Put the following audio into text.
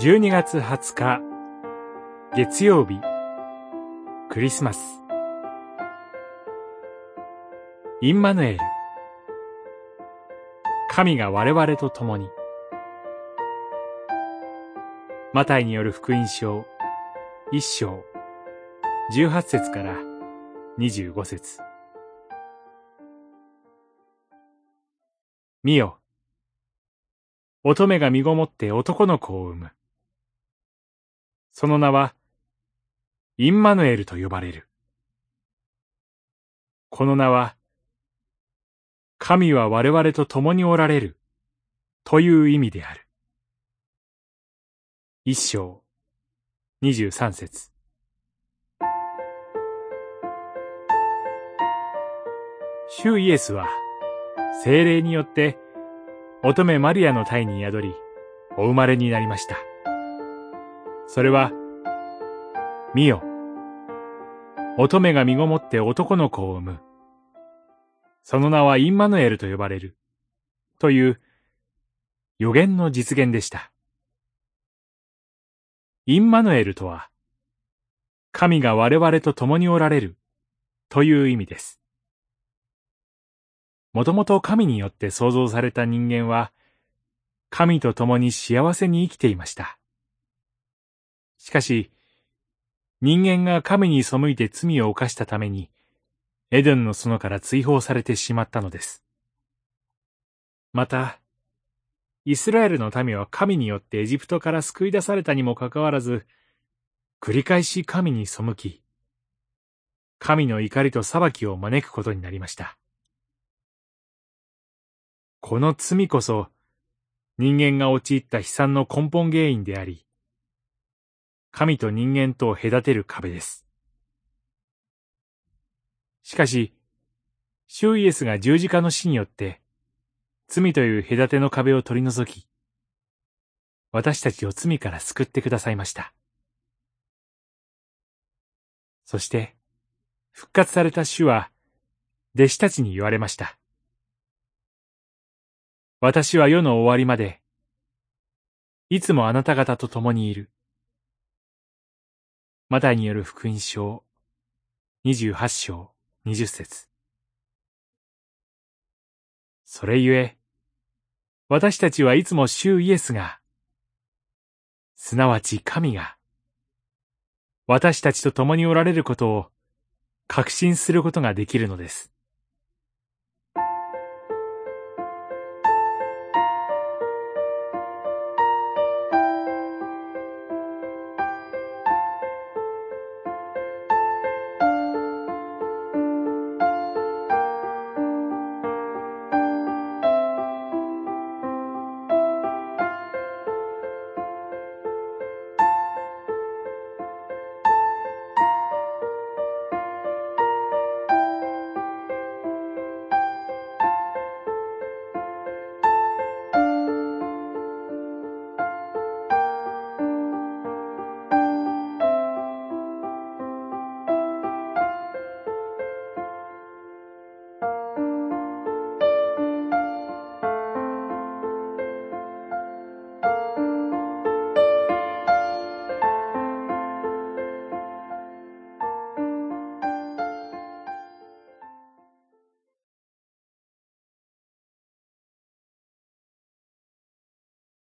12月20日月曜日クリスマス。インマヌエル。神が我々と共に。マタイによる福音書一章18節から25節。見よ。乙女が身ごもって男の子を産む。その名は、インマヌエルと呼ばれる。この名は、神は我々と共におられる、という意味である。一章、二十三節。主イエスは、精霊によって、乙女マリアの体に宿り、お生まれになりました。それは、見よ。乙女が身ごもって男の子を産む。その名はインマヌエルと呼ばれる。という予言の実現でした。インマヌエルとは、神が我々と共におられるという意味です。もともと神によって創造された人間は、神と共に幸せに生きていました。しかし、人間が神に背いて罪を犯したために、エデンの園から追放されてしまったのです。また、イスラエルの民は神によってエジプトから救い出されたにもかかわらず、繰り返し神に背き、神の怒りと裁きを招くことになりました。この罪こそ、人間が陥った悲惨の根本原因であり、神と人間とを隔てる壁です。しかし、シュイエスが十字架の死によって、罪という隔ての壁を取り除き、私たちを罪から救ってくださいました。そして、復活された主は、弟子たちに言われました。私は世の終わりまで、いつもあなた方と共にいる。マタイによる福音書、二十八章、二十節。それゆえ、私たちはいつも主イエスが、すなわち神が、私たちと共におられることを確信することができるのです。